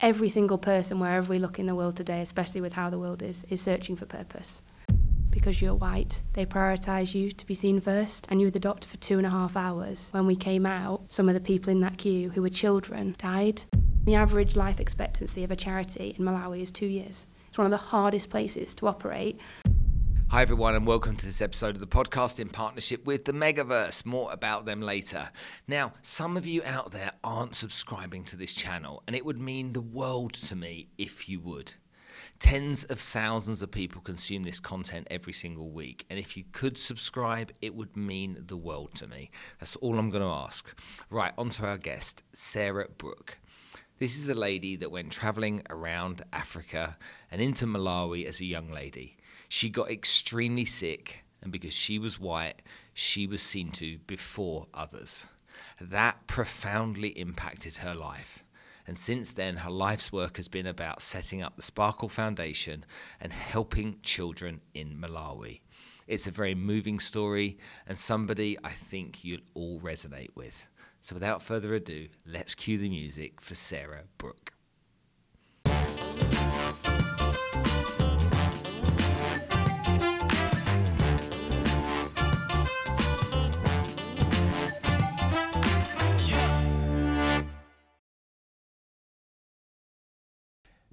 every single person, wherever we look in the world today, especially with how the world is, is searching for purpose. Because you're white, they prioritise you to be seen first, and you were the doctor for two and a half hours. When we came out, some of the people in that queue who were children died. The average life expectancy of a charity in Malawi is two years. It's one of the hardest places to operate. Hi, everyone, and welcome to this episode of the podcast in partnership with the Megaverse. More about them later. Now, some of you out there aren't subscribing to this channel, and it would mean the world to me if you would. Tens of thousands of people consume this content every single week, and if you could subscribe, it would mean the world to me. That's all I'm going to ask. Right, on to our guest, Sarah Brook. This is a lady that went traveling around Africa and into Malawi as a young lady. She got extremely sick, and because she was white, she was seen to before others. That profoundly impacted her life. And since then, her life's work has been about setting up the Sparkle Foundation and helping children in Malawi. It's a very moving story and somebody I think you'll all resonate with. So without further ado, let's cue the music for Sarah Brook.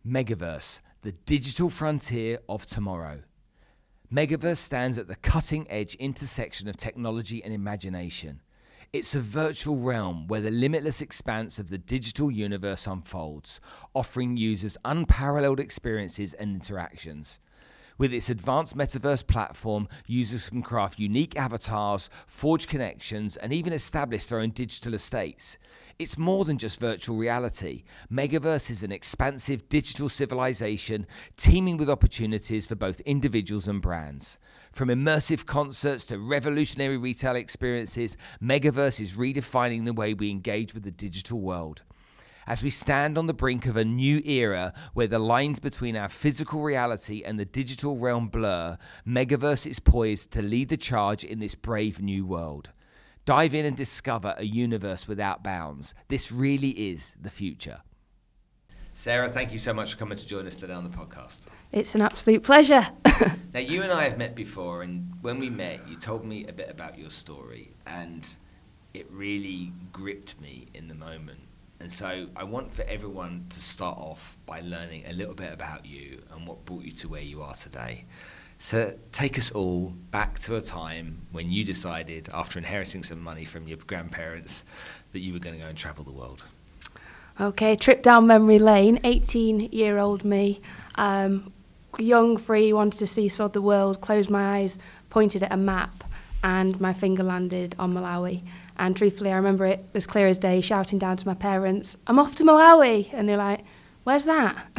Megaverse, the digital frontier of tomorrow. Megaverse stands at the cutting edge intersection of technology and imagination. It's a virtual realm where the limitless expanse of the digital universe unfolds, offering users unparalleled experiences and interactions. With its advanced metaverse platform, users can craft unique avatars, forge connections, and even establish their own digital estates. It's more than just virtual reality. Megaverse is an expansive digital civilization teeming with opportunities for both individuals and brands. From immersive concerts to revolutionary retail experiences, Megaverse is redefining the way we engage with the digital world. As we stand on the brink of a new era where the lines between our physical reality and the digital realm blur, Megaverse is poised to lead the charge in this brave new world. Dive in and discover a universe without bounds. This really is the future. Sarah, thank you so much for coming to join us today on the podcast. It's an absolute pleasure. now, you and I have met before, and when we met, you told me a bit about your story, and it really gripped me in the moment. And so, I want for everyone to start off by learning a little bit about you and what brought you to where you are today. So take us all back to a time when you decided, after inheriting some money from your grandparents, that you were going to go and travel the world. Okay, trip down memory lane. 18-year-old me, um, young, free, wanted to see saw the world. Closed my eyes, pointed at a map, and my finger landed on Malawi. And truthfully, I remember it as clear as day, shouting down to my parents, "I'm off to Malawi!" And they're like where's that?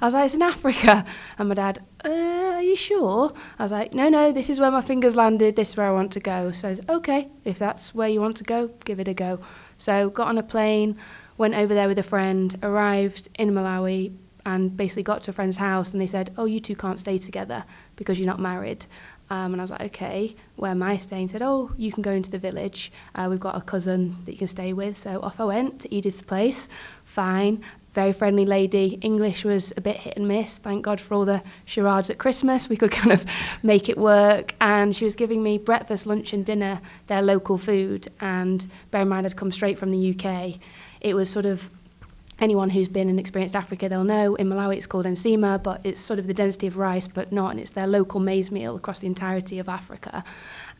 I was like, it's in Africa. And my dad, uh, are you sure? I was like, no, no, this is where my fingers landed. This is where I want to go. So, okay, if that's where you want to go, give it a go. So, got on a plane, went over there with a friend, arrived in Malawi, and basically got to a friend's house. And they said, oh, you two can't stay together because you're not married. Um, and I was like, okay, where am I staying? Said, oh, you can go into the village. Uh, we've got a cousin that you can stay with. So off I went to Edith's place. Fine very friendly lady. English was a bit hit and miss. Thank God for all the charades at Christmas. We could kind of make it work. And she was giving me breakfast, lunch, and dinner, their local food. And bear in mind, I'd come straight from the UK. It was sort of anyone who's been and experienced Africa, they'll know in Malawi it's called nsima, but it's sort of the density of rice, but not, and it's their local maize meal across the entirety of Africa.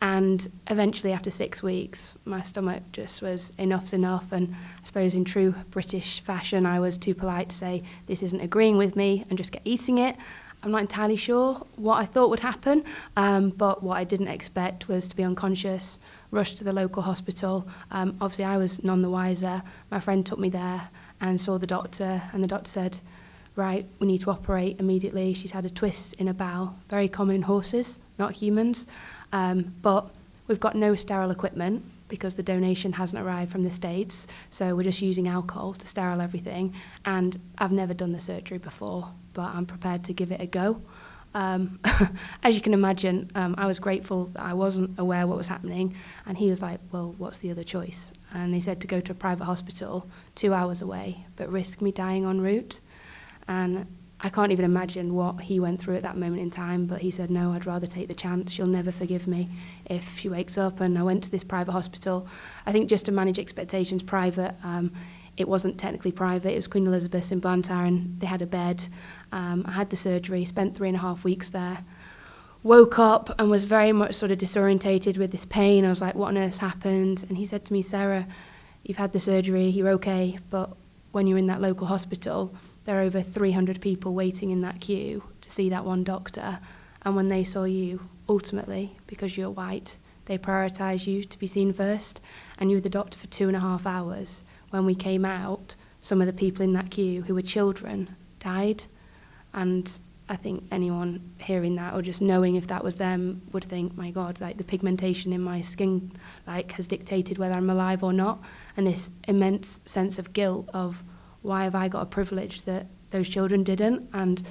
And eventually, after six weeks, my stomach just was enough's enough. And I suppose in true British fashion, I was too polite to say, this isn't agreeing with me, and just get eating it. I'm not entirely sure what I thought would happen, um, but what I didn't expect was to be unconscious, rushed to the local hospital. Um, obviously, I was none the wiser. My friend took me there and saw the doctor, and the doctor said, right, we need to operate immediately. She's had a twist in her bowel, very common in horses, not humans. Um, but we've got no sterile equipment because the donation hasn't arrived from the States. So we're just using alcohol to sterile everything. And I've never done the surgery before, but I'm prepared to give it a go. Um, as you can imagine, um, I was grateful that I wasn't aware what was happening. And he was like, well, what's the other choice? And they said to go to a private hospital two hours away, but risk me dying en route. And I can't even imagine what he went through at that moment in time, but he said, No, I'd rather take the chance. She'll never forgive me if she wakes up. And I went to this private hospital. I think just to manage expectations, private. Um, it wasn't technically private, it was Queen Elizabeth's in Blantyre, and they had a bed. Um, I had the surgery, spent three and a half weeks there. Woke up and was very much sort of disorientated with this pain. I was like, What on earth happened? And he said to me, Sarah, you've had the surgery, you're okay, but when you're in that local hospital, there are over 300 people waiting in that queue to see that one doctor. And when they saw you, ultimately, because you're white, they prioritise you to be seen first. And you were the doctor for two and a half hours. When we came out, some of the people in that queue who were children died. And I think anyone hearing that or just knowing if that was them would think, my God, like the pigmentation in my skin like has dictated whether I'm alive or not. And this immense sense of guilt of why have I got a privilege that those children didn't? And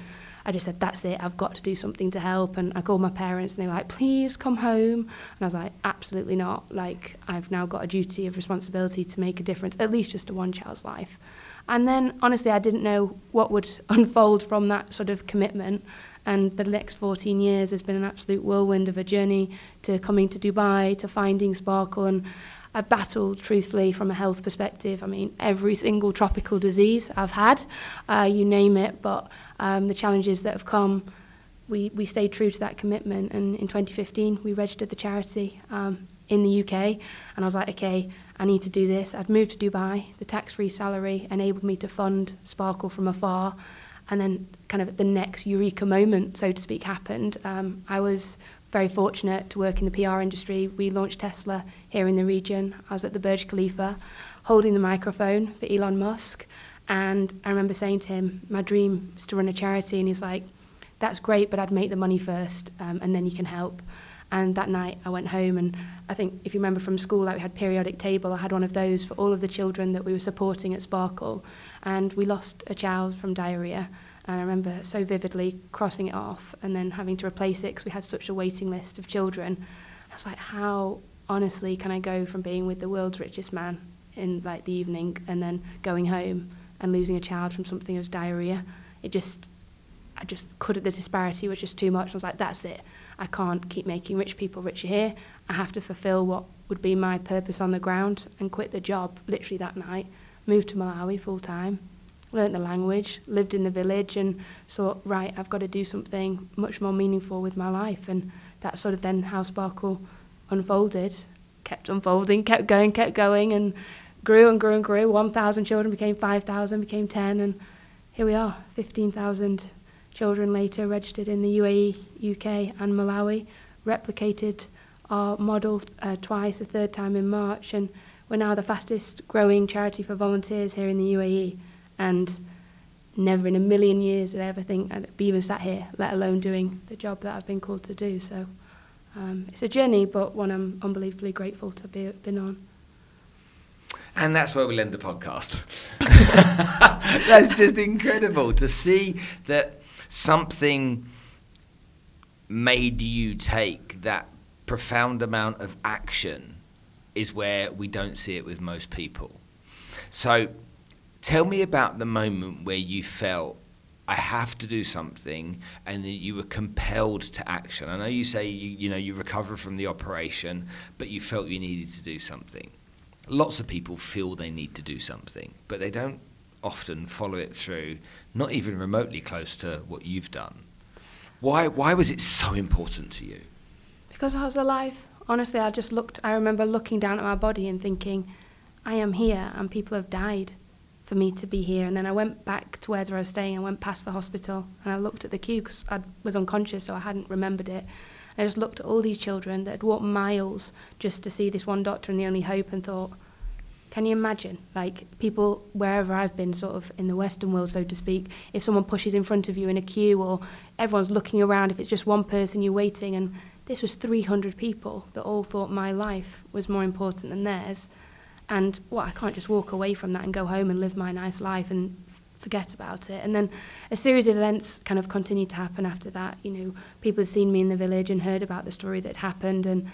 I just said, that's it, I've got to do something to help. And I called my parents and they were like, please come home. And I was like, absolutely not. Like, I've now got a duty of responsibility to make a difference, at least just to one child's life. And then, honestly, I didn't know what would unfold from that sort of commitment. And the next 14 years has been an absolute whirlwind of a journey to coming to Dubai, to finding Sparkle. And I've battled, truthfully, from a health perspective. I mean, every single tropical disease I've had, uh, you name it, but um, the challenges that have come, we, we stayed true to that commitment. And in 2015, we registered the charity um, in the UK, and I was like, okay, I need to do this. I'd moved to Dubai. The tax-free salary enabled me to fund Sparkle from afar. And then, kind of the next eureka moment, so to speak, happened. Um, I was very fortunate to work in the PR industry. We launched Tesla here in the region. I was at the Burj Khalifa holding the microphone for Elon Musk. And I remember saying to him, my dream is to run a charity. And he's like, that's great, but I'd make the money first um, and then you can help. And that night I went home and I think if you remember from school like we had periodic table, I had one of those for all of the children that we were supporting at Sparkle. And we lost a child from diarrhea. And I remember so vividly crossing it off and then having to replace it because we had such a waiting list of children. I was like, how honestly can I go from being with the world's richest man in like the evening and then going home and losing a child from something as diarrhea? It just, I just couldn't, the disparity was just too much. I was like, that's it. I can't keep making rich people richer here. I have to fulfill what would be my purpose on the ground and quit the job literally that night, move to Malawi full time learnt the language, lived in the village, and thought, right, I've got to do something much more meaningful with my life. And that's sort of then how Sparkle unfolded, kept unfolding, kept going, kept going, and grew and grew and grew. 1,000 children became 5,000, became 10, and here we are, 15,000 children later registered in the UAE, UK, and Malawi, replicated our model uh, twice, a third time in March, and we're now the fastest growing charity for volunteers here in the UAE and never in a million years did I ever think I'd be even sat here, let alone doing the job that I've been called to do. So um, it's a journey, but one I'm unbelievably grateful to be been on. And that's where we'll end the podcast. that's just incredible to see that something made you take that profound amount of action is where we don't see it with most people. So Tell me about the moment where you felt I have to do something, and that you were compelled to action. I know you say you, you know you recovered from the operation, but you felt you needed to do something. Lots of people feel they need to do something, but they don't often follow it through, not even remotely close to what you've done. Why why was it so important to you? Because I was alive. Honestly, I just looked I remember looking down at my body and thinking, I am here and people have died for me to be here. And then I went back to where I was staying. I went past the hospital and I looked at the queue because I was unconscious, so I hadn't remembered it. I just looked at all these children that had walked miles just to see this one doctor and the only hope and thought, can you imagine? Like people wherever I've been, sort of in the Western world, so to speak, if someone pushes in front of you in a queue or everyone's looking around, if it's just one person you're waiting, and this was 300 people that all thought my life was more important than theirs. And well, I can't just walk away from that and go home and live my nice life and forget about it. And then a series of events kind of continued to happen after that. You know, people had seen me in the village and heard about the story that happened. And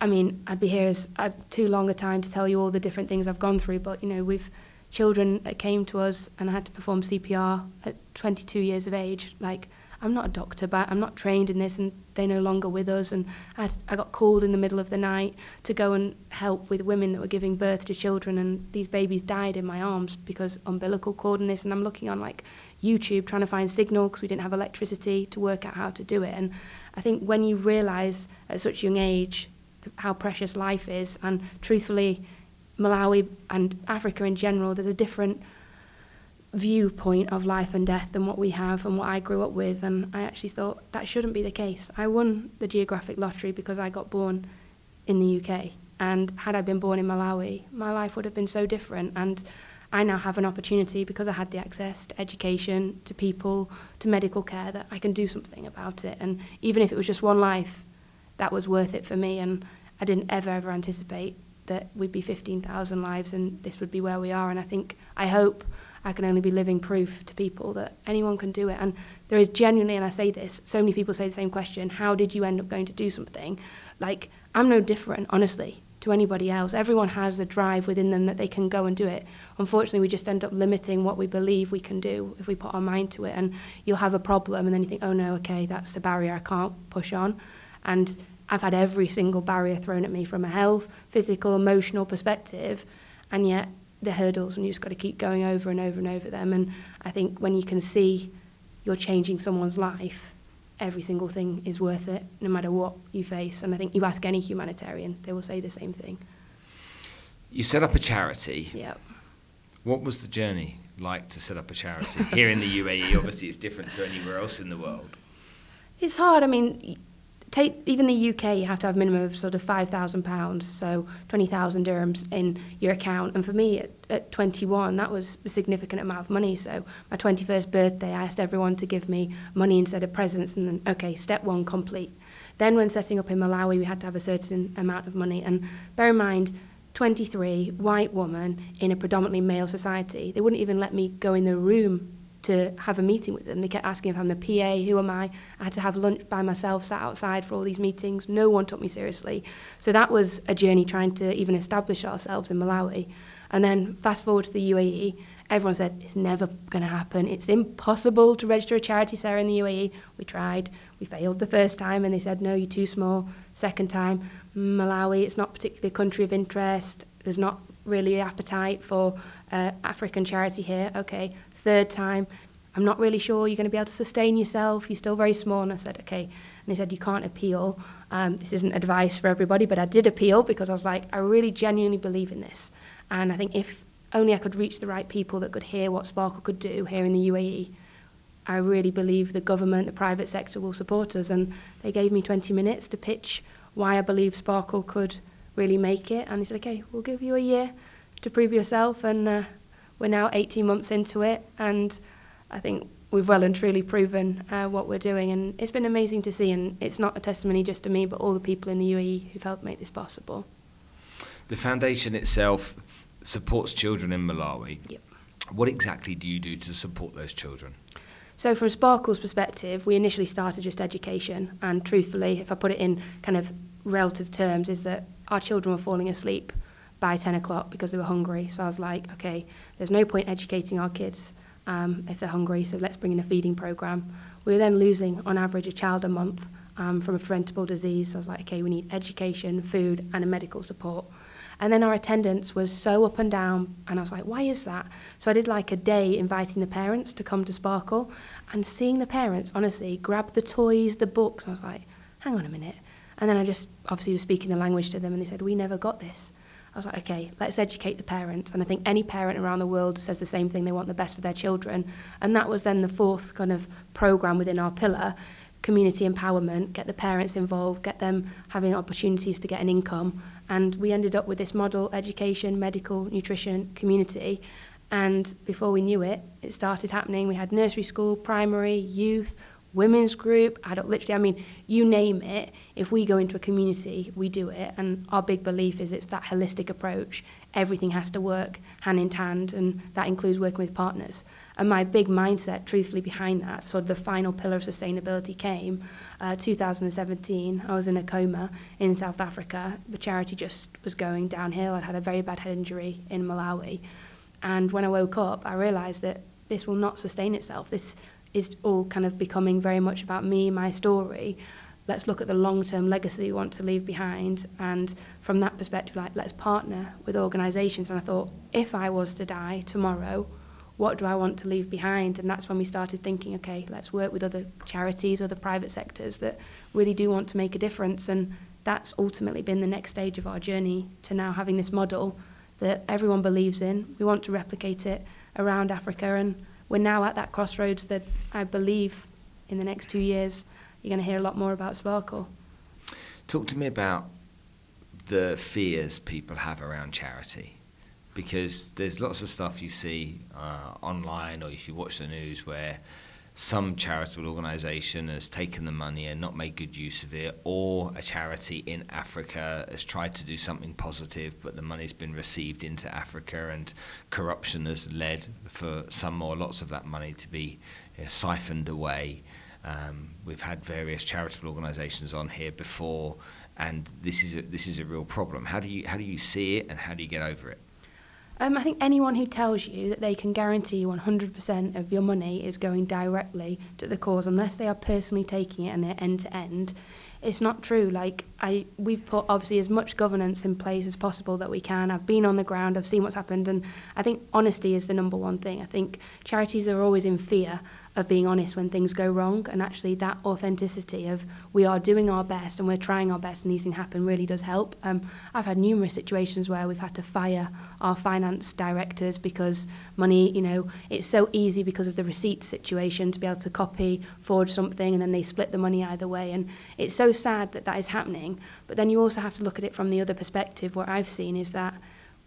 I mean, I'd be here as I'd too long a time to tell you all the different things I've gone through, but you know, we've children that came to us and I had to perform CPR at 22 years of age. Like, I'm not a doctor, but I'm not trained in this, and they're no longer with us. And I, I got called in the middle of the night to go and help with women that were giving birth to children, and these babies died in my arms because umbilical cord and this. And I'm looking on like YouTube trying to find signal because we didn't have electricity to work out how to do it. And I think when you realise at such a young age how precious life is, and truthfully, Malawi and Africa in general, there's a different viewpoint of life and death than what we have and what I grew up with. And I actually thought that shouldn't be the case. I won the geographic lottery because I got born in the UK. And had I been born in Malawi, my life would have been so different. And I now have an opportunity because I had the access to education, to people, to medical care that I can do something about it. And even if it was just one life, that was worth it for me. And I didn't ever, ever anticipate that we'd be 15,000 lives and this would be where we are. And I think, I hope I can only be living proof to people that anyone can do it. And there is genuinely, and I say this, so many people say the same question how did you end up going to do something? Like, I'm no different, honestly, to anybody else. Everyone has the drive within them that they can go and do it. Unfortunately, we just end up limiting what we believe we can do if we put our mind to it. And you'll have a problem, and then you think, oh no, okay, that's the barrier, I can't push on. And I've had every single barrier thrown at me from a health, physical, emotional perspective, and yet the hurdles and you just got to keep going over and over and over them. And I think when you can see you're changing someone's life, every single thing is worth it, no matter what you face. And I think you ask any humanitarian, they will say the same thing. You set up a charity. Yeah. What was the journey like to set up a charity here in the UAE? Obviously, it's different to anywhere else in the world. It's hard. I mean, take even the UK, you have to have minimum of sort of five thousand pounds, so twenty thousand dirhams in your account. And for me, at, at 21, that was a significant amount of money. So my 21st birthday, I asked everyone to give me money instead of presents, and then okay, step one complete. Then when setting up in Malawi, we had to have a certain amount of money. And bear in mind, 23, white woman in a predominantly male society, they wouldn't even let me go in the room to have a meeting with them. They kept asking if I'm the PA, who am I? I had to have lunch by myself, sat outside for all these meetings. No one took me seriously. So that was a journey trying to even establish ourselves in Malawi. And then fast forward to the UAE, everyone said it's never going to happen. It's impossible to register a charity, Sarah, in the UAE. We tried, we failed the first time, and they said, no, you're too small. Second time, Malawi, it's not particularly a country of interest. There's not really appetite for uh, African charity here. Okay, third time, I'm not really sure you're going to be able to sustain yourself. You're still very small. And I said, okay. And they said, you can't appeal. Um, this isn't advice for everybody, but I did appeal because I was like, I really genuinely believe in this. And I think if only I could reach the right people that could hear what Sparkle could do here in the UAE, I really believe the government, the private sector will support us. And they gave me 20 minutes to pitch why I believe Sparkle could really make it. And they said, okay, we'll give you a year to prove yourself. And uh, we're now 18 months into it. And I think we've well and truly proven uh, what we're doing. And it's been amazing to see. And it's not a testimony just to me, but all the people in the UAE who've helped make this possible. The foundation itself supports children in Malawi. Yep. What exactly do you do to support those children? So from Sparkle's perspective, we initially started just education, and truthfully, if I put it in kind of relative terms, is that our children were falling asleep by 10 o'clock because they were hungry. So I was like, okay, there's no point educating our kids um, if they're hungry, so let's bring in a feeding program. We were then losing, on average, a child a month um, from a preventable disease. So I was like, okay, we need education, food, and a medical support. And then our attendance was so up and down, and I was like, why is that? So I did like a day inviting the parents to come to Sparkle, and seeing the parents, honestly, grab the toys, the books. I was like, hang on a minute. And then I just obviously was speaking the language to them, and they said, we never got this. I was like, okay, let's educate the parents. And I think any parent around the world says the same thing. They want the best for their children. And that was then the fourth kind of program within our pillar community empowerment, get the parents involved, get them having opportunities to get an income. And we ended up with this model education, medical, nutrition, community. And before we knew it, it started happening. We had nursery school, primary, youth, women's group, adult literacy. I mean, you name it. If we go into a community, we do it. And our big belief is it's that holistic approach. Everything has to work hand in hand, and that includes working with partners. And my big mindset, truthfully, behind that, sort of the final pillar of sustainability came uh, 2017. I was in a coma in South Africa. The charity just was going downhill. I'd had a very bad head injury in Malawi. And when I woke up, I realised that this will not sustain itself. This is all kind of becoming very much about me, my story. Let's look at the long-term legacy we want to leave behind, and from that perspective, like let's partner with organisations. And I thought, if I was to die tomorrow, what do I want to leave behind? And that's when we started thinking, okay, let's work with other charities, other private sectors that really do want to make a difference. And that's ultimately been the next stage of our journey to now having this model that everyone believes in. We want to replicate it around Africa, and we're now at that crossroads that I believe in the next two years you're going to hear a lot more about Sparkle. Talk to me about the fears people have around charity because there's lots of stuff you see uh, online or if you watch the news where some charitable organisation has taken the money and not made good use of it, or a charity in Africa has tried to do something positive, but the money's been received into Africa, and corruption has led for some or lots of that money to be you know, siphoned away. Um, we've had various charitable organisations on here before, and this is a, this is a real problem. How do you how do you see it, and how do you get over it? Um, I think anyone who tells you that they can guarantee 100% of your money is going directly to the cause, unless they are personally taking it and they're end to end, it's not true. Like I, we've put obviously as much governance in place as possible that we can. I've been on the ground, I've seen what's happened, and I think honesty is the number one thing. I think charities are always in fear of being honest when things go wrong, and actually that authenticity of we are doing our best and we're trying our best, and these things happen really does help. Um, I've had numerous situations where we've had to fire our finance directors because money, you know, it's so easy because of the receipt situation to be able to copy, forge something, and then they split the money either way, and it's so sad that that is happening. But then you also have to look at it from the other perspective. What I've seen is that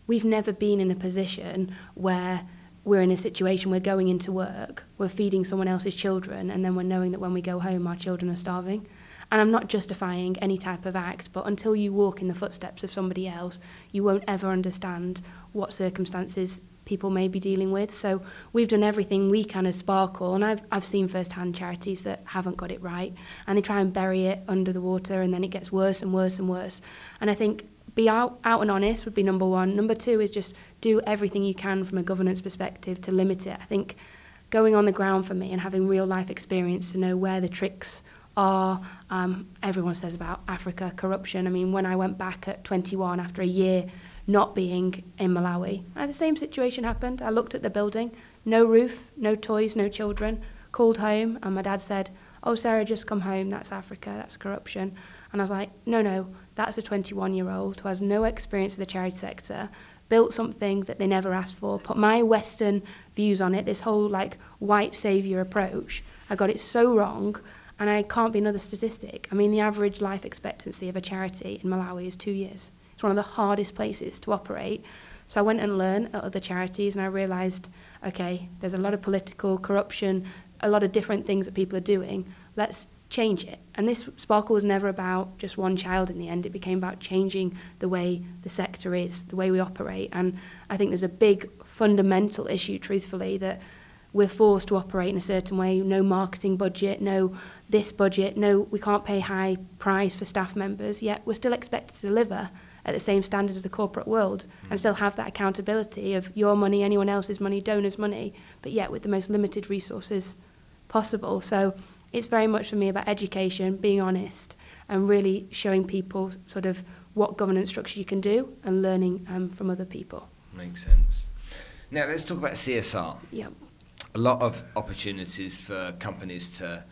we've never been in a position where we're in a situation we're going into work, we're feeding someone else's children, and then we're knowing that when we go home, our children are starving. And I'm not justifying any type of act, but until you walk in the footsteps of somebody else, you won't ever understand what circumstances people may be dealing with. So we've done everything we can as Sparkle, and I've, I've seen firsthand charities that haven't got it right, and they try and bury it under the water, and then it gets worse and worse and worse. And I think be out, out and honest would be number one. Number two is just do everything you can from a governance perspective to limit it. I think going on the ground for me and having real life experience to know where the tricks are. Um, everyone says about Africa corruption. I mean, when I went back at 21 after a year not being in Malawi. And the same situation happened. I looked at the building, no roof, no toys, no children. Called home, and my dad said, "Oh, Sarah, just come home. That's Africa. That's corruption." And I was like, "No, no, that's a 21-year-old who has no experience of the charity sector." built something that they never asked for, put my Western views on it, this whole like white saviour approach. I got it so wrong, and I can't be another statistic. I mean, the average life expectancy of a charity in Malawi is two years. It's one of the hardest places to operate. So I went and learned at other charities and I realised, okay, there's a lot of political corruption, a lot of different things that people are doing. Let's change it. And this Sparkle was never about just one child in the end. It became about changing the way the sector is, the way we operate. And I think there's a big fundamental issue, truthfully, that we're forced to operate in a certain way. No marketing budget, no this budget, no, we can't pay high price for staff members, yet we're still expected to deliver at the same standard as the corporate world mm. and still have that accountability of your money, anyone else's money, donors' money, but yet with the most limited resources possible. So it's very much for me about education, being honest, and really showing people sort of what governance structure you can do and learning um, from other people. Makes sense. Now let's talk about CSR. Yep. A lot of opportunities for companies to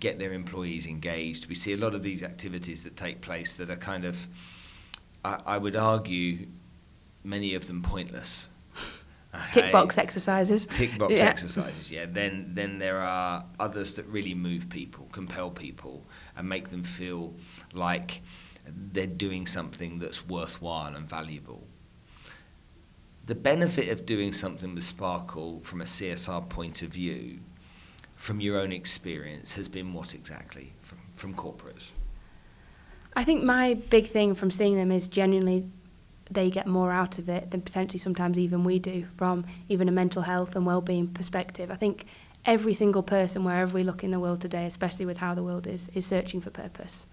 get their employees engaged. We see a lot of these activities that take place that are kind of I, I would argue many of them pointless. Okay. Tick box exercises. Tick box yeah. exercises, yeah. Then then there are others that really move people, compel people, and make them feel like they're doing something that's worthwhile and valuable. The benefit of doing something with Sparkle from a CSR point of view, from your own experience, has been what exactly from, from corporates? I think my big thing from seeing them is genuinely they get more out of it than potentially sometimes even we do from even a mental health and well-being perspective. I think every single person wherever we look in the world today, especially with how the world is, is searching for purpose.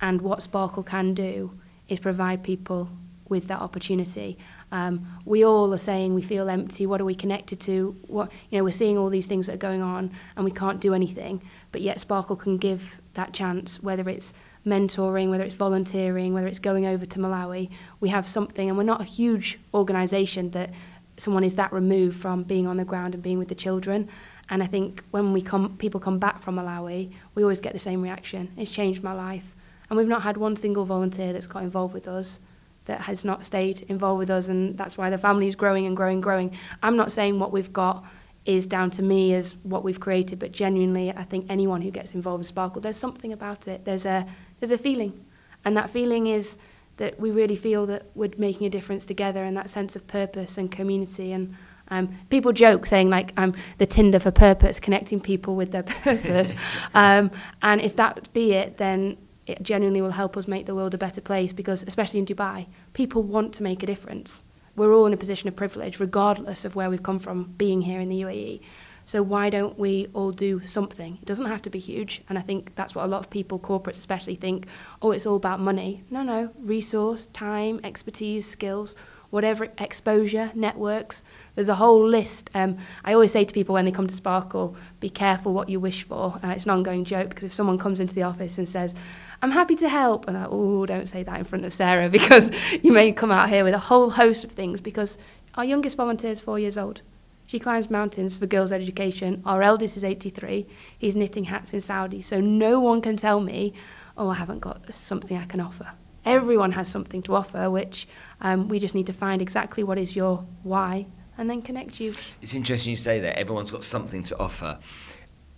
And what Sparkle can do is provide people with that opportunity. Um, we all are saying we feel empty. What are we connected to? What you know, we're seeing all these things that are going on, and we can't do anything. But yet, Sparkle can give that chance, whether it's mentoring, whether it's volunteering, whether it's going over to Malawi. We have something, and we're not a huge organisation that someone is that removed from being on the ground and being with the children. And I think when we come, people come back from Malawi, we always get the same reaction. It's changed my life. And we've not had one single volunteer that's got involved with us that has not stayed involved with us, and that's why the family is growing and growing, growing. I'm not saying what we've got is down to me as what we've created, but genuinely, I think anyone who gets involved with Sparkle, there's something about it. There's a there's a feeling, and that feeling is that we really feel that we're making a difference together, and that sense of purpose and community. And um, people joke saying like I'm the Tinder for purpose, connecting people with their purpose. um, and if that be it, then it genuinely will help us make the world a better place because, especially in Dubai, people want to make a difference. We're all in a position of privilege, regardless of where we've come from, being here in the UAE. So why don't we all do something? It doesn't have to be huge, and I think that's what a lot of people, corporates especially, think. Oh, it's all about money. No, no, resource, time, expertise, skills whatever exposure, networks. There's a whole list. Um, I always say to people when they come to Sparkle, be careful what you wish for. Uh, it's an ongoing joke because if someone comes into the office and says, I'm happy to help, and I, oh, don't say that in front of Sarah because you may come out here with a whole host of things because our youngest volunteer is four years old. She climbs mountains for girls' education. Our eldest is 83. He's knitting hats in Saudi. So no one can tell me, oh, I haven't got something I can offer. Everyone has something to offer, which um, we just need to find exactly what is your why and then connect you. It's interesting you say that. Everyone's got something to offer.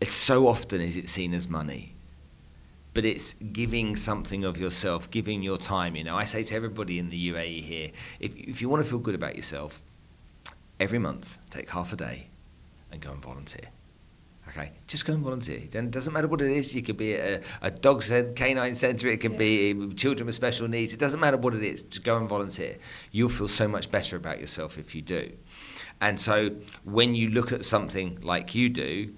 It's so often is it seen as money. But it's giving something of yourself, giving your time. You know, I say to everybody in the UAE here, if, if you want to feel good about yourself, every month take half a day and go and volunteer. Okay, just go and volunteer. It doesn't matter what it is. You could be a, a dog canine centre. It could yeah. be children with special needs. It doesn't matter what it is. Just go and volunteer. You'll feel so much better about yourself if you do. And so when you look at something like you do,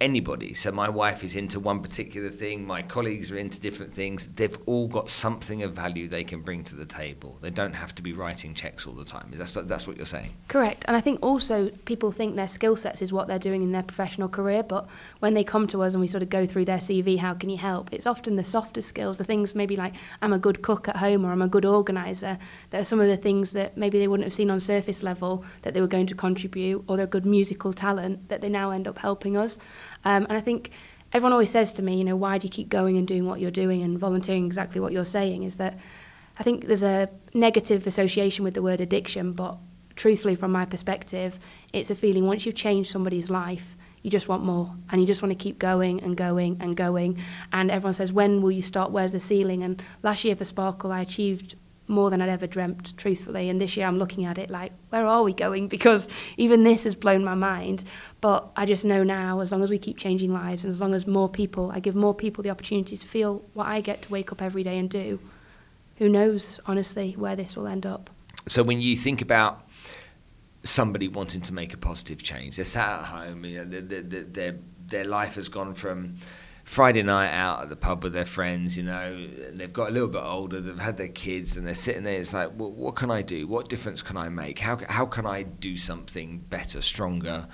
anybody. So my wife is into one particular thing, my colleagues are into different things. They've all got something of value they can bring to the table. They don't have to be writing checks all the time. Is that that's what you're saying? Correct. And I think also people think their skill sets is what they're doing in their professional career, but when they come to us and we sort of go through their CV, how can you help? It's often the softer skills, the things maybe like I'm a good cook at home or I'm a good organizer. That are some of the things that maybe they wouldn't have seen on surface level that they were going to contribute or they're good musical talent that they now end up helping us. Um, and I think everyone always says to me, you know, why do you keep going and doing what you're doing and volunteering exactly what you're saying? Is that I think there's a negative association with the word addiction, but truthfully, from my perspective, it's a feeling once you've changed somebody's life, you just want more and you just want to keep going and going and going. And everyone says, when will you stop? Where's the ceiling? And last year for Sparkle, I achieved more than I'd ever dreamt, truthfully. And this year I'm looking at it like, where are we going? Because even this has blown my mind. But I just know now, as long as we keep changing lives and as long as more people, I give more people the opportunity to feel what I get to wake up every day and do, who knows, honestly, where this will end up. So when you think about somebody wanting to make a positive change, they're sat at home, you know, their, their life has gone from Friday night out at the pub with their friends, you know, they've got a little bit older, they've had their kids, and they're sitting there. It's like, well, what can I do? What difference can I make? How how can I do something better, stronger?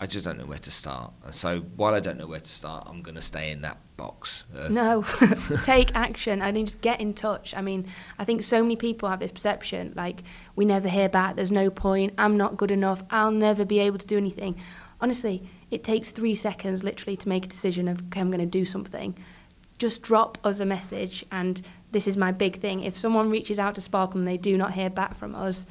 I just don't know where to start. And so while I don't know where to start, I'm going to stay in that box. No, take action. I mean, just get in touch. I mean, I think so many people have this perception like we never hear back. There's no point. I'm not good enough. I'll never be able to do anything. Honestly, it takes three seconds literally to make a decision of, okay, I'm going to do something. Just drop us a message. And this is my big thing. If someone reaches out to Sparkle and they do not hear back from us,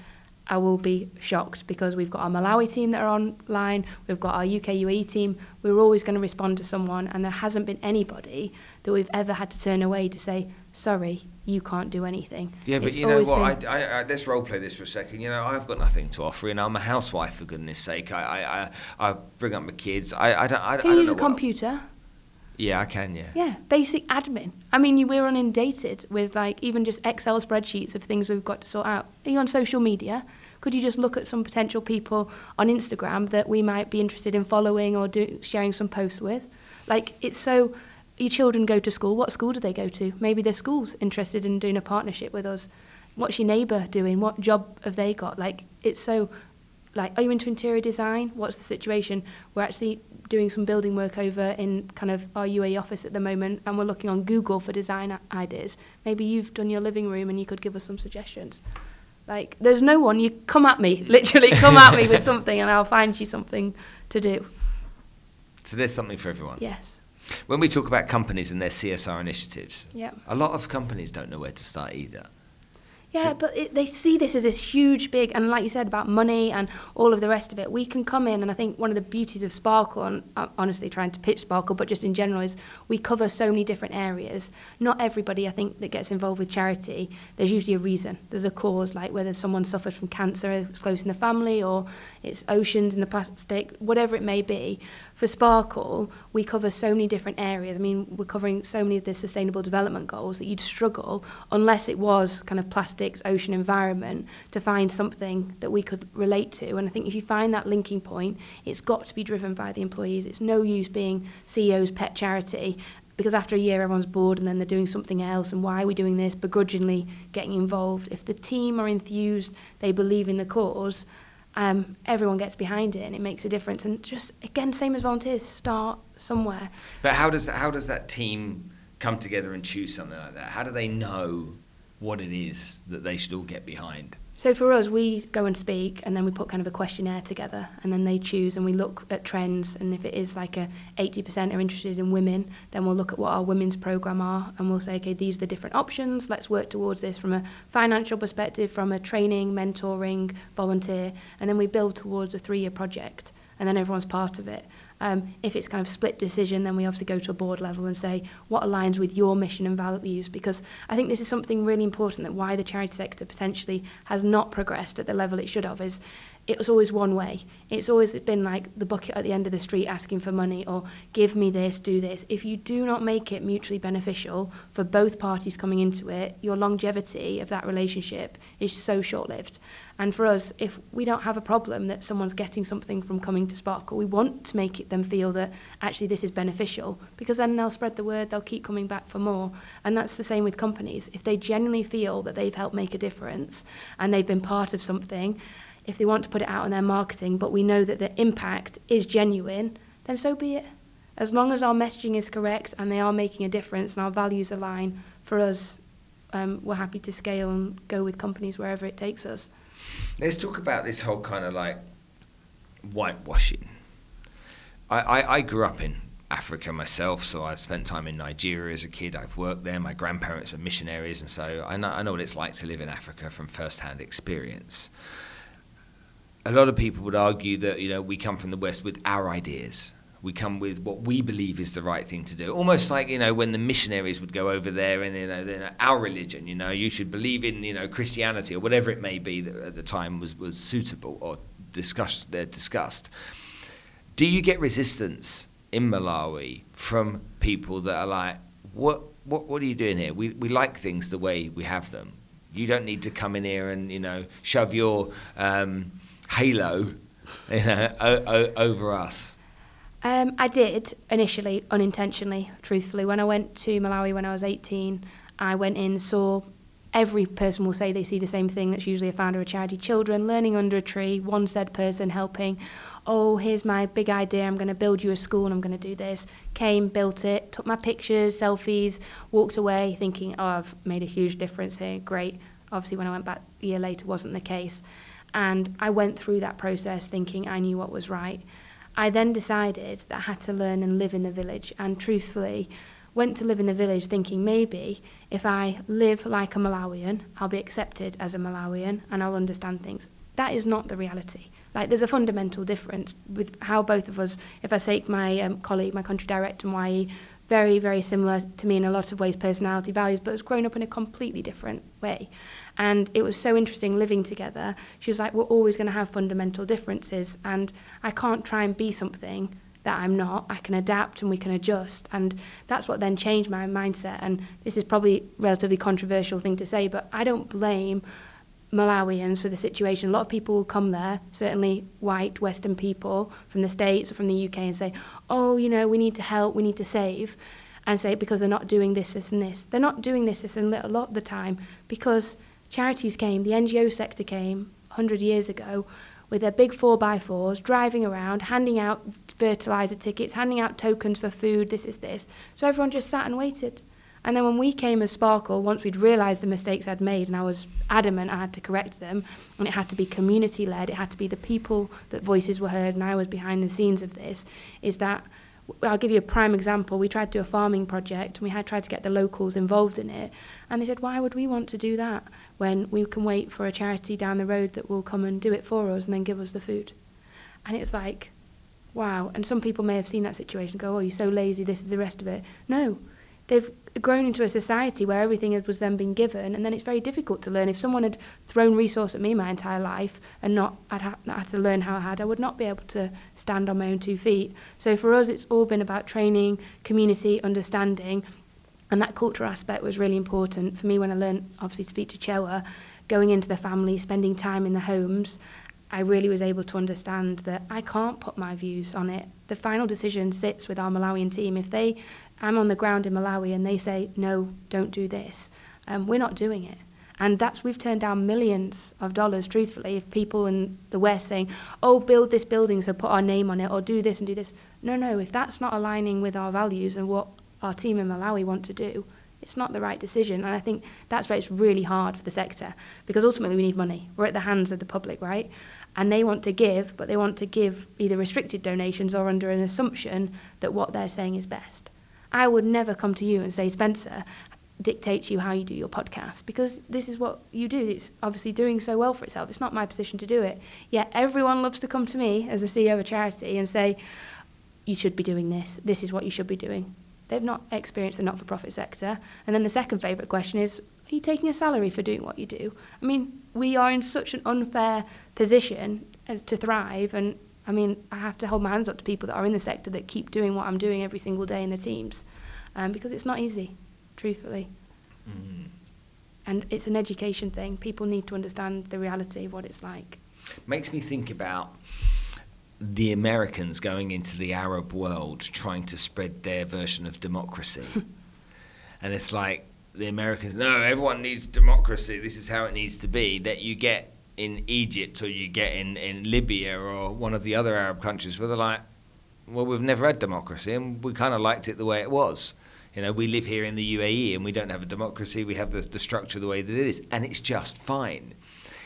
I will be shocked because we've got our Malawi team that are online, we've got our UK UAE team. We're always going to respond to someone, and there hasn't been anybody that we've ever had to turn away to say, sorry, you can't do anything. Yeah, but it's you know what? I, I, I, let's role play this for a second. You know, I've got nothing to offer. You know, I'm a housewife for goodness sake. I, I, I, bring up my kids. I, I don't. I, can I you use a computer? Yeah, I can. Yeah. Yeah, basic admin. I mean, you we're inundated with like even just Excel spreadsheets of things we've got to sort out. Are you on social media? Could you just look at some potential people on Instagram that we might be interested in following or do, sharing some posts with? Like, it's so. Your children go to school. What school do they go to? Maybe their school's interested in doing a partnership with us. what's your neighbour doing? What job have they got? Like, it's so, like, are you into interior design? What's the situation? We're actually doing some building work over in kind of our UAE office at the moment, and we're looking on Google for design ideas. Maybe you've done your living room and you could give us some suggestions. Like, there's no one. You come at me, literally come at me with something, and I'll find you something to do. So there's something for everyone. Yes. When we talk about companies and their CSR initiatives, Yeah. a lot of companies don't know where to start either. Yeah, So- but it, they see this as this huge, big, and like you said about money and all of the rest of it. We can come in, and I think one of the beauties of Sparkle, and I'm honestly trying to pitch Sparkle, but just in general, is we cover so many different areas. Not everybody, I think, that gets involved with charity, there's usually a reason. There's a cause, like whether someone suffers from cancer, it's close in the family, or it's oceans in the plastic, whatever it may be. For Sparkle, we cover so many different areas. I mean, we're covering so many of the sustainable development goals that you'd struggle unless it was kind of plastics, ocean environment to find something that we could relate to. And I think if you find that linking point, it's got to be driven by the employees. It's no use being CEO's pet charity because after a year everyone's bored and then they're doing something else and why are we doing this begrudgingly getting involved if the team are enthused they believe in the cause um, everyone gets behind it and it makes a difference and just again same as volunteers start somewhere But how does how does that team come together and choose something like that? How do they know what it is that they should all get behind? So for us, we go and speak, and then we put kind of a questionnaire together, and then they choose, and we look at trends. And if it is like a 80% are interested in women, then we'll look at what our women's program are, and we'll say, okay, these are the different options. Let's work towards this from a financial perspective, from a training, mentoring, volunteer, and then we build towards a three-year project, and then everyone's part of it. Um, if it's kind of split decision, then we obviously go to a board level and say what aligns with your mission and values. Because I think this is something really important that why the charity sector potentially has not progressed at the level it should have is it was always one way. It's always been like the bucket at the end of the street asking for money or give me this, do this. If you do not make it mutually beneficial for both parties coming into it, your longevity of that relationship is so short lived. And for us, if we don't have a problem that someone's getting something from coming to Sparkle, we want to make them feel that actually this is beneficial because then they'll spread the word, they'll keep coming back for more. And that's the same with companies. If they genuinely feel that they've helped make a difference and they've been part of something, if they want to put it out in their marketing, but we know that the impact is genuine, then so be it. As long as our messaging is correct and they are making a difference and our values align, for us, um, we're happy to scale and go with companies wherever it takes us. Let's talk about this whole kind of like whitewashing. I, I, I grew up in Africa myself, so I've spent time in Nigeria as a kid. I've worked there. My grandparents were missionaries, and so I know, I know what it's like to live in Africa from first-hand experience. A lot of people would argue that you know we come from the West with our ideas. We come with what we believe is the right thing to do. Almost like you know when the missionaries would go over there and you know, our religion. You know you should believe in you know Christianity or whatever it may be that at the time was was suitable or discussed uh, discussed. Do you get resistance in Malawi from people that are like, what, what, what are you doing here? We, we like things the way we have them. You don't need to come in here and, you know, shove your um, halo you know, o- o- over us. Um, I did initially, unintentionally, truthfully. When I went to Malawi when I was 18, I went in, saw every person will say they see the same thing. That's usually a founder of charity. Children learning under a tree one said person helping. Oh here's my big idea. I'm going to build you a school and i'm going to do this. Came built it took my pictures selfies walked away thinking oh i've made a huge difference here. Great. Obviously when i went back a year later wasn't the case and i went through that process thinking i knew what was right i then decided that i had to learn and live in the village and truthfully went to live in the village thinking maybe if I live like a Malawian, I'll be accepted as a Malawian and I'll understand things. That is not the reality. Like there's a fundamental difference with how both of us, if I take my um, colleague, my country director YE, very, very similar to me in a lot of ways, personality, values, but has grown up in a completely different way. And it was so interesting living together. She was like, we're always going to have fundamental differences and I can't try and be something that I'm not. I can adapt and we can adjust. And that's what then changed my mindset. And this is probably a relatively controversial thing to say, but I don't blame Malawians for the situation. A lot of people will come there, certainly white Western people from the States or from the UK, and say, oh, you know, we need to help, we need to save. And say, because they're not doing this, this, and this. They're not doing this, this, and that a lot of the time because charities came, the NGO sector came 100 years ago with their big 4x4s, driving around, handing out fertiliser tickets, handing out tokens for food, this is this. So everyone just sat and waited. And then when we came as Sparkle, once we'd realised the mistakes I'd made, and I was adamant I had to correct them, and it had to be community led, it had to be the people that voices were heard, and I was behind the scenes of this, is that I'll give you a prime example. We tried to do a farming project and we had tried to get the locals involved in it. And they said, why would we want to do that when we can wait for a charity down the road that will come and do it for us and then give us the food? And it's like, wow. And some people may have seen that situation go, oh, you're so lazy, this is the rest of it. No, they've grown into a society where everything was then being given, and then it's very difficult to learn. If someone had thrown resource at me my entire life and not I'd ha- not had to learn how I had, I would not be able to stand on my own two feet. So for us, it's all been about training, community, understanding, and that cultural aspect was really important for me when I learned obviously to speak to Chewa, going into the family, spending time in the homes. I really was able to understand that I can't put my views on it. The final decision sits with our Malawian team. If they I'm on the ground in Malawi and they say, no, don't do this, um, we're not doing it. And that's we've turned down millions of dollars, truthfully, if people in the West saying, oh, build this building, so put our name on it, or do this and do this. No, no, if that's not aligning with our values and what our team in Malawi want to do, it's not the right decision. And I think that's where it's really hard for the sector, because ultimately we need money. We're at the hands of the public, right? And they want to give, but they want to give either restricted donations or under an assumption that what they're saying is best. I would never come to you and say, Spencer, dictate you how you do your podcast because this is what you do. It's obviously doing so well for itself. It's not my position to do it. Yet everyone loves to come to me as a CEO of a charity and say, you should be doing this. This is what you should be doing. They've not experienced the not for profit sector. And then the second favourite question is, are you taking a salary for doing what you do? I mean, we are in such an unfair position to thrive and I mean, I have to hold my hands up to people that are in the sector that keep doing what I'm doing every single day in the teams, um, because it's not easy, truthfully. Mm. And it's an education thing. People need to understand the reality of what it's like. Makes me think about the Americans going into the Arab world trying to spread their version of democracy. and it's like the Americans, no, everyone needs democracy. This is how it needs to be. That you get in Egypt or you get in, in Libya or one of the other Arab countries where they're like, well, we've never had democracy and we kind of liked it the way it was. You know, we live here in the UAE and we don't have a democracy. We have the, the structure the way that it is, and it's just fine.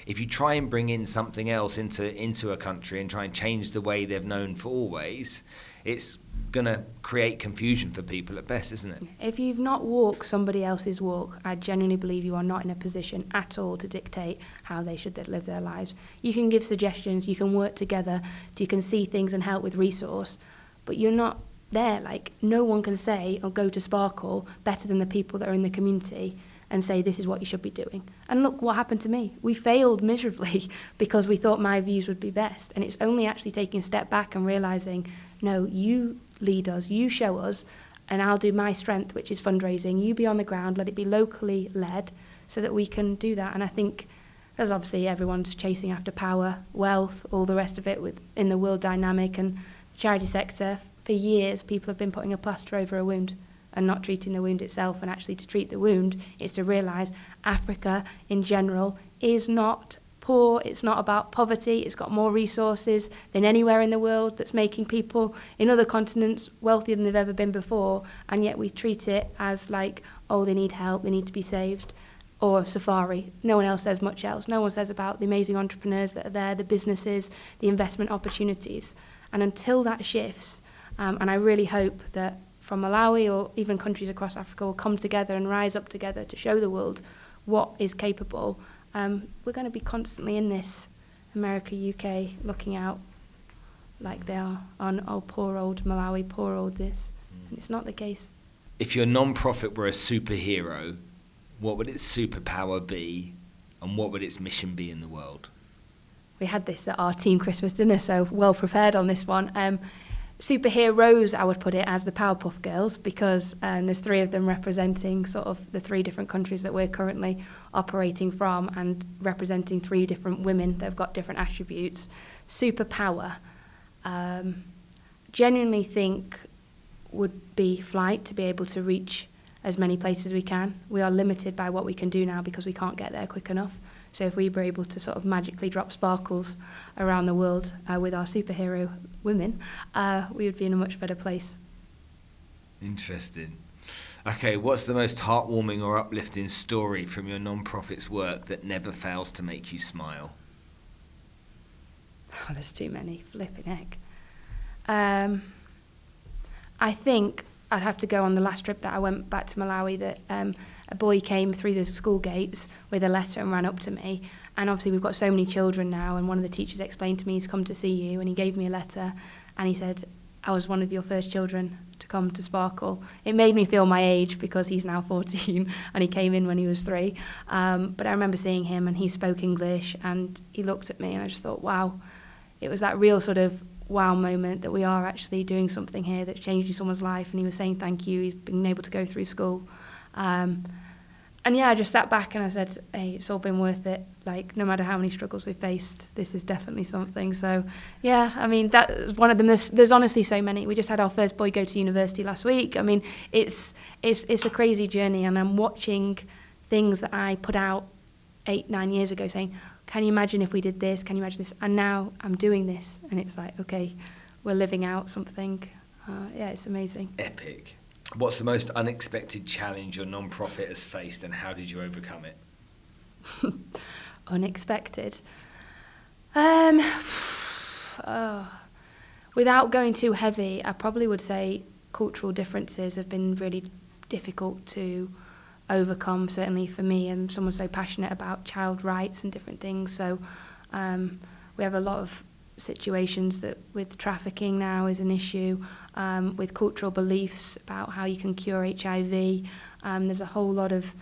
If you try and bring in something else into into a country and try and change the way they've known for always, it's going to create confusion for people at best, isn't it? If you've not walked somebody else's walk, I genuinely believe you are not in a position at all to dictate how they should live their lives. You can give suggestions, you can work together, you can see things and help with resource, but you're not there. Like, no one can say or go to Sparkle better than the people that are in the community and say this is what you should be doing. And look what happened to me. We failed miserably because we thought my views would be best. And it's only actually taking a step back and realizing, no, you lead us, you show us, and I'll do my strength, which is fundraising. You be on the ground, let it be locally led, so that we can do that. And I think, as obviously everyone's chasing after power, wealth, all the rest of it with in the world dynamic and charity sector, for years people have been putting a plaster over a wound and not treating the wound itself. And actually, to treat the wound is to realise Africa in general is not poor, it's not about poverty, it's got more resources than anywhere in the world that's making people in other continents wealthier than they've ever been before, and yet we treat it as like, oh, they need help, they need to be saved. Or safari. No one else says much else. No one says about the amazing entrepreneurs that are there, the businesses, the investment opportunities. And until that shifts, um, and I really hope that from Malawi or even countries across Africa will come together and rise up together to show the world what is capable um, we're going to be constantly in this America, UK, looking out like they are on, oh, poor old Malawi, poor old this. Mm. And it's not the case. If your non-profit were a superhero, what would its superpower be and what would its mission be in the world? We had this at our team Christmas dinner, so well prepared on this one. Um, superheroes, I would put it as the Powerpuff Girls because um, there's three of them representing sort of the three different countries that we're currently operating from and representing three different women that have got different attributes. Superpower, um, genuinely think would be flight to be able to reach as many places as we can. We are limited by what we can do now because we can't get there quick enough. So if we were able to sort of magically drop sparkles around the world uh, with our superhero women, uh, we would be in a much better place. Interesting. Okay, what's the most heartwarming or uplifting story from your non-profit's work that never fails to make you smile? Oh, there's too many. Flipping heck. Um, I think I'd have to go on the last trip that I went back to Malawi that um, a boy came through the school gates with a letter and ran up to me. And obviously we've got so many children now and one of the teachers explained to me he's come to see you and he gave me a letter and he said, I was one of your first children to come to Sparkle. It made me feel my age because he's now 14 and he came in when he was three. Um, but I remember seeing him and he spoke English and he looked at me and I just thought, wow, it was that real sort of wow moment that we are actually doing something here that's changing someone's life. And he was saying thank you. He's been able to go through school. Um, and yeah, I just sat back and I said, hey, it's all been worth it. Like, no matter how many struggles we've faced, this is definitely something. So, yeah, I mean, that's one of them. There's, there's honestly so many. We just had our first boy go to university last week. I mean, it's, it's, it's a crazy journey, and I'm watching things that I put out eight, nine years ago saying, can you imagine if we did this? Can you imagine this? And now I'm doing this, and it's like, okay, we're living out something. Uh, yeah, it's amazing. Epic. What's the most unexpected challenge your non-profit has faced, and how did you overcome it? unexpected. Um, oh, without going too heavy, I probably would say cultural differences have been really difficult to overcome. Certainly for me, and someone so passionate about child rights and different things. So um, we have a lot of situations that with trafficking now is an issue, um, with cultural beliefs about how you can cure HIV. Um, there's a whole lot of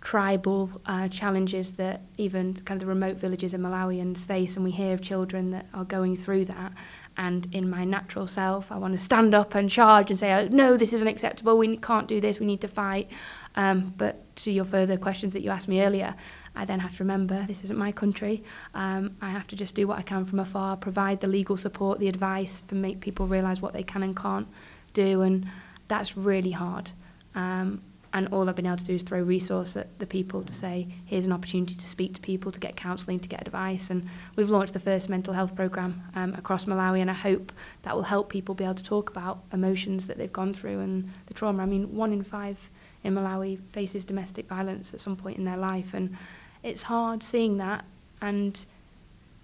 tribal uh, challenges that even kind of the remote villages in Malawians face, and we hear of children that are going through that. And in my natural self, I want to stand up and charge and say, oh, no, this is unacceptable. We can't do this. We need to fight. Um, but to your further questions that you asked me earlier, I then have to remember this isn't my country. Um, I have to just do what I can from afar, provide the legal support, the advice, to make people realise what they can and can't do. And that's really hard. Um, and all I've been able to do is throw resource at the people to say, here's an opportunity to speak to people, to get counselling, to get advice. And we've launched the first mental health programme um, across Malawi, and I hope that will help people be able to talk about emotions that they've gone through and the trauma. I mean, one in five in Malawi faces domestic violence at some point in their life, and it's hard seeing that. And,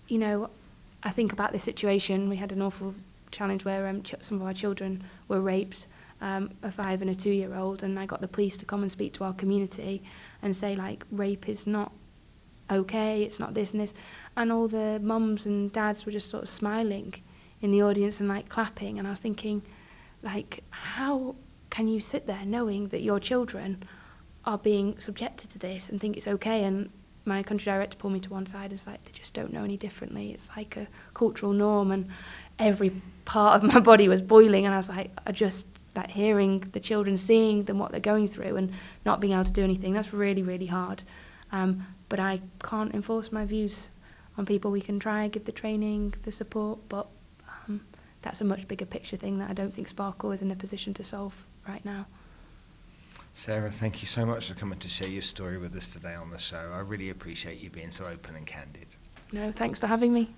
you know, I think about this situation. We had an awful challenge where um, ch- some of our children were raped um, a five and a two year old and I got the police to come and speak to our community and say like rape is not okay, it's not this and this. And all the mums and dads were just sort of smiling in the audience and like clapping. And I was thinking, like, how can you sit there knowing that your children are being subjected to this and think it's okay? And my country director pulled me to one side and like, they just don't know any differently. It's like a cultural norm. And every part of my body was boiling. And I was like, I just like hearing the children, seeing them what they're going through, and not being able to do anything. That's really, really hard. Um, but I can't enforce my views on people. We can try give the training, the support, but um, that's a much bigger picture thing that I don't think Sparkle is in a position to solve right now. Sarah, thank you so much for coming to share your story with us today on the show. I really appreciate you being so open and candid. No, thanks for having me.